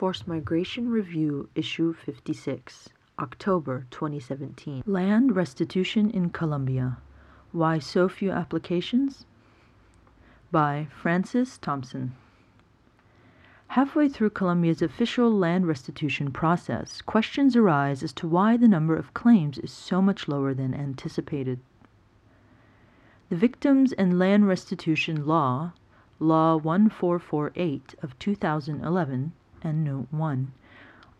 Forced Migration Review, Issue 56, October 2017. Land Restitution in Colombia Why So Few Applications? By Francis Thompson. Halfway through Colombia's official land restitution process, questions arise as to why the number of claims is so much lower than anticipated. The Victims and Land Restitution Law, Law 1448 of 2011, and Note 1,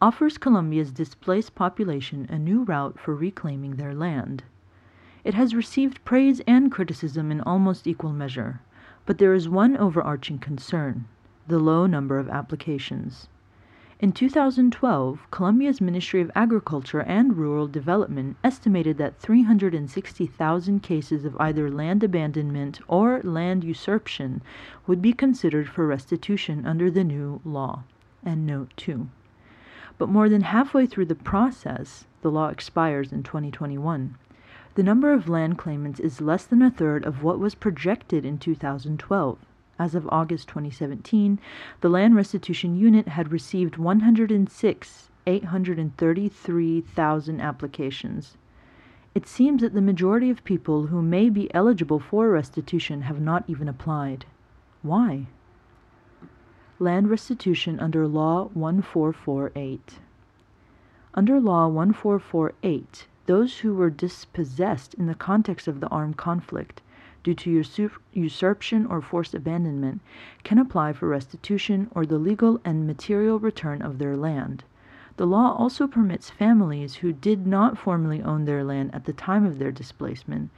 offers Colombia's displaced population a new route for reclaiming their land. It has received praise and criticism in almost equal measure, but there is one overarching concern the low number of applications. In 2012, Colombia's Ministry of Agriculture and Rural Development estimated that 360,000 cases of either land abandonment or land usurpation would be considered for restitution under the new law. And note 2. But more than halfway through the process, the law expires in 2021. The number of land claimants is less than a third of what was projected in 2012. As of August 2017, the Land Restitution Unit had received 106 833,000 applications. It seems that the majority of people who may be eligible for restitution have not even applied. Why? Land Restitution under Law 1448. Under Law 1448, those who were dispossessed in the context of the armed conflict due to usurp- usurpation or forced abandonment can apply for restitution or the legal and material return of their land. The law also permits families who did not formally own their land at the time of their displacement,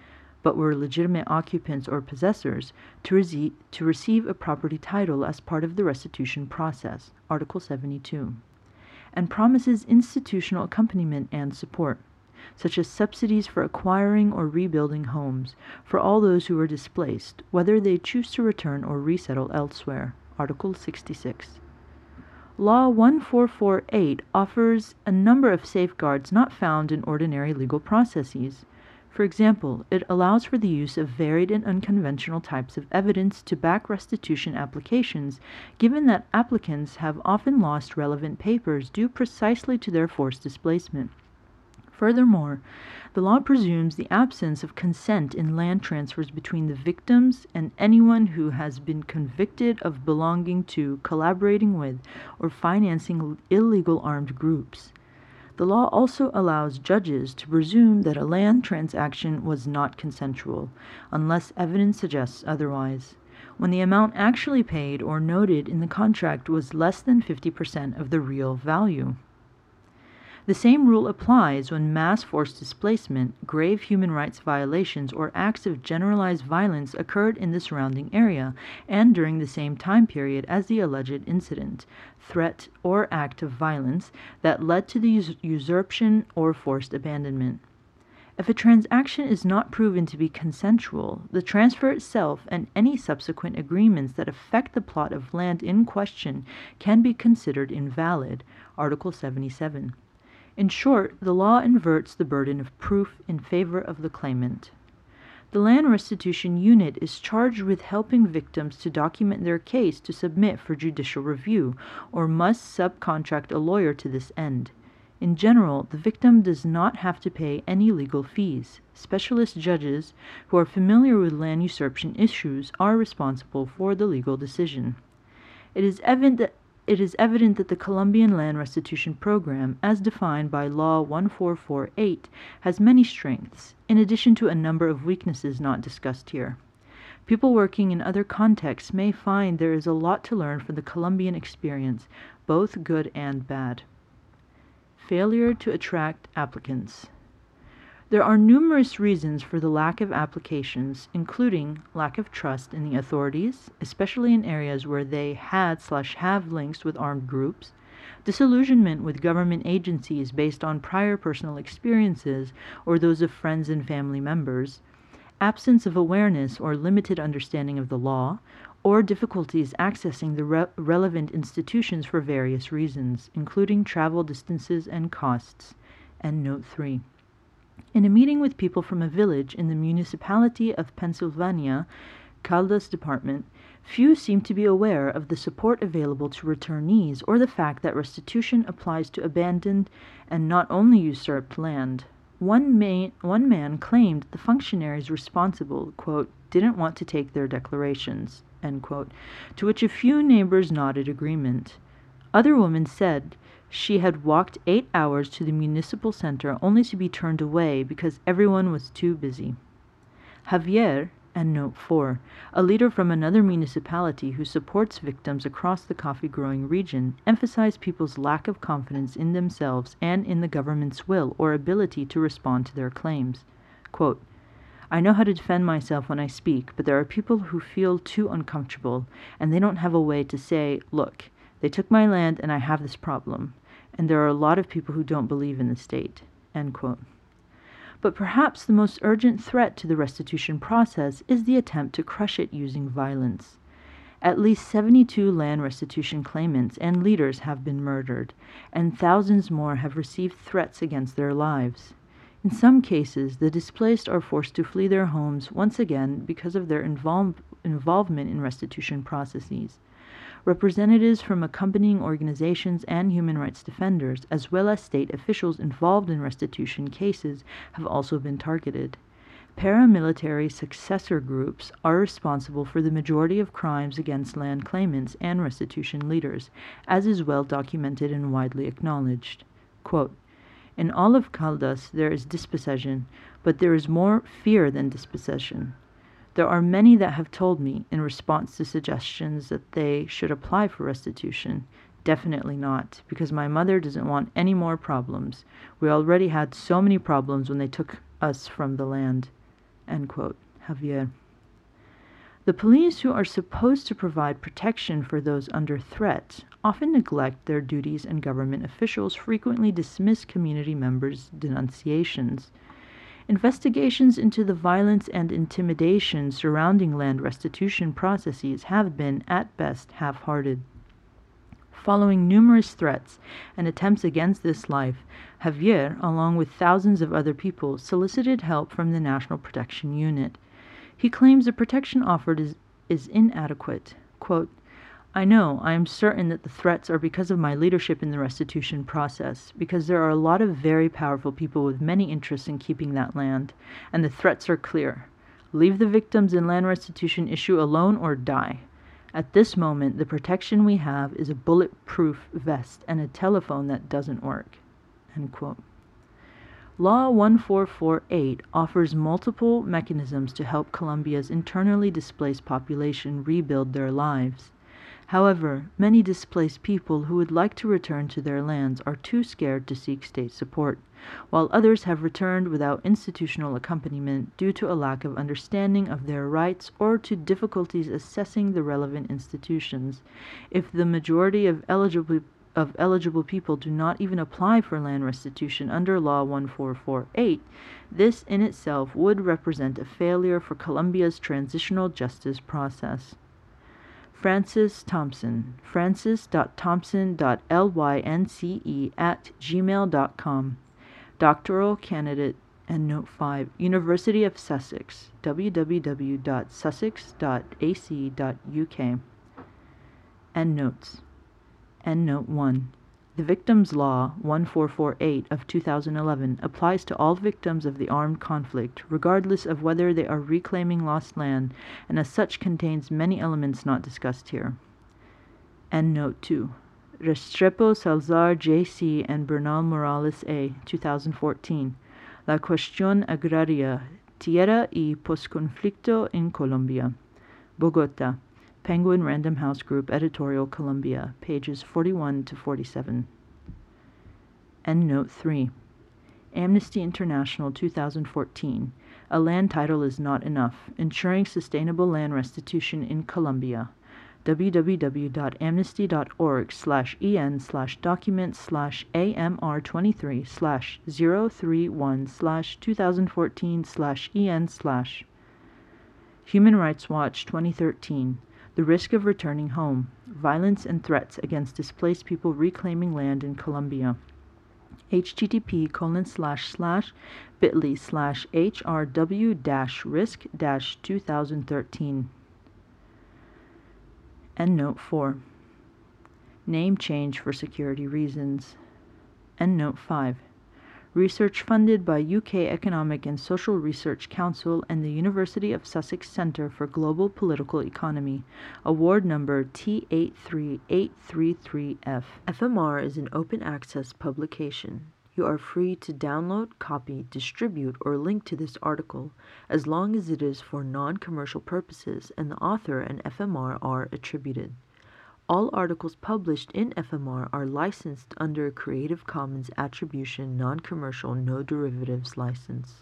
but were legitimate occupants or possessors, to, rece- to receive a property title as part of the restitution process, Article 72, and promises institutional accompaniment and support such as subsidies for acquiring or rebuilding homes for all those who were displaced, whether they choose to return or resettle elsewhere. Article 66. Law 1448 offers a number of safeguards not found in ordinary legal processes. For example, it allows for the use of varied and unconventional types of evidence to back restitution applications, given that applicants have often lost relevant papers due precisely to their forced displacement. Furthermore, the law presumes the absence of consent in land transfers between the victims and anyone who has been convicted of belonging to, collaborating with, or financing illegal armed groups. The law also allows judges to presume that a land transaction was not consensual, unless evidence suggests otherwise, when the amount actually paid or noted in the contract was less than 50% of the real value. The same rule applies when mass forced displacement, grave human rights violations, or acts of generalized violence occurred in the surrounding area and during the same time period as the alleged incident, threat, or act of violence that led to the us- usurpation or forced abandonment. If a transaction is not proven to be consensual, the transfer itself and any subsequent agreements that affect the plot of land in question can be considered invalid. Article 77. In short, the law inverts the burden of proof in favor of the claimant. The Land Restitution Unit is charged with helping victims to document their case to submit for judicial review, or must subcontract a lawyer to this end. In general, the victim does not have to pay any legal fees. Specialist judges who are familiar with land usurpation issues are responsible for the legal decision. It is evident that it is evident that the Colombian Land Restitution Program, as defined by Law 1448, has many strengths, in addition to a number of weaknesses not discussed here. People working in other contexts may find there is a lot to learn from the Colombian experience, both good and bad. Failure to attract applicants. There are numerous reasons for the lack of applications, including lack of trust in the authorities, especially in areas where they had slash have links with armed groups, disillusionment with government agencies based on prior personal experiences or those of friends and family members, absence of awareness or limited understanding of the law, or difficulties accessing the re- relevant institutions for various reasons, including travel distances and costs. And note 3. In a meeting with people from a village in the municipality of Pensilvania, Caldas Department, Few seem to be aware of the support available to returnees or the fact that restitution applies to abandoned and not only usurped land. One, one man claimed the functionaries responsible, quote, didn't want to take their declarations, quote, to which a few neighbors nodded agreement. Other women said she had walked eight hours to the municipal center only to be turned away because everyone was too busy. Javier, and note 4, a leader from another municipality who supports victims across the coffee growing region, emphasized people's lack of confidence in themselves and in the government's will or ability to respond to their claims. Quote, I know how to defend myself when I speak, but there are people who feel too uncomfortable, and they don't have a way to say, look, they took my land and I have this problem. And there are a lot of people who don't believe in the state. But perhaps the most urgent threat to the restitution process is the attempt to crush it using violence. At least 72 land restitution claimants and leaders have been murdered, and thousands more have received threats against their lives. In some cases, the displaced are forced to flee their homes once again because of their involve- involvement in restitution processes. Representatives from accompanying organizations and human rights defenders, as well as state officials involved in restitution cases, have also been targeted. Paramilitary successor groups are responsible for the majority of crimes against land claimants and restitution leaders, as is well documented and widely acknowledged. Quote, in all of Caldas there is dispossession, but there is more fear than dispossession. There are many that have told me, in response to suggestions that they should apply for restitution, definitely not, because my mother doesn't want any more problems. We already had so many problems when they took us from the land. End quote. Javier. The police, who are supposed to provide protection for those under threat, often neglect their duties, and government officials frequently dismiss community members' denunciations. Investigations into the violence and intimidation surrounding land restitution processes have been, at best, half hearted. Following numerous threats and attempts against this life, Javier, along with thousands of other people, solicited help from the National Protection Unit. He claims the protection offered is, is inadequate. Quote, I know, I am certain that the threats are because of my leadership in the restitution process, because there are a lot of very powerful people with many interests in keeping that land, and the threats are clear. Leave the victims in land restitution issue alone or die. At this moment, the protection we have is a bulletproof vest and a telephone that doesn't work. Law 1448 offers multiple mechanisms to help Colombia's internally displaced population rebuild their lives. However, many displaced people who would like to return to their lands are too scared to seek state support, while others have returned without institutional accompaniment due to a lack of understanding of their rights or to difficulties assessing the relevant institutions. If the majority of eligible of eligible people do not even apply for land restitution under Law 1448, this in itself would represent a failure for Colombia's transitional justice process. Francis Thompson, francis.thompson.lynce at gmail.com. Doctoral candidate and note 5, University of Sussex, www.sussex.ac.uk. End notes. End note 1. The Victims' Law 1448 of 2011 applies to all victims of the armed conflict, regardless of whether they are reclaiming lost land, and as such contains many elements not discussed here. End note 2. Restrepo Salazar J.C. and Bernal Morales A. 2014. La cuestión agraria, tierra y posconflicto en Colombia. Bogota. Penguin Random House Group, Editorial Colombia, pages 41 to 47. Endnote 3. Amnesty International 2014. A land title is not enough. Ensuring sustainable land restitution in Colombia. www.amnesty.org slash en slash document slash amr23 slash 031 slash 2014 slash en slash Human Rights Watch 2013 the risk of returning home, violence and threats against displaced people reclaiming land in Colombia. http colon slash slash bit.ly slash hrw dash risk dash 2013 Endnote 4. Name change for security reasons. Endnote 5. Research funded by UK Economic and Social Research Council and the University of Sussex Centre for Global Political Economy. Award number T83833F. FMR is an open access publication. You are free to download, copy, distribute, or link to this article as long as it is for non commercial purposes and the author and FMR are attributed. All articles published in FMR are licensed under a Creative Commons Attribution Non Commercial No Derivatives license.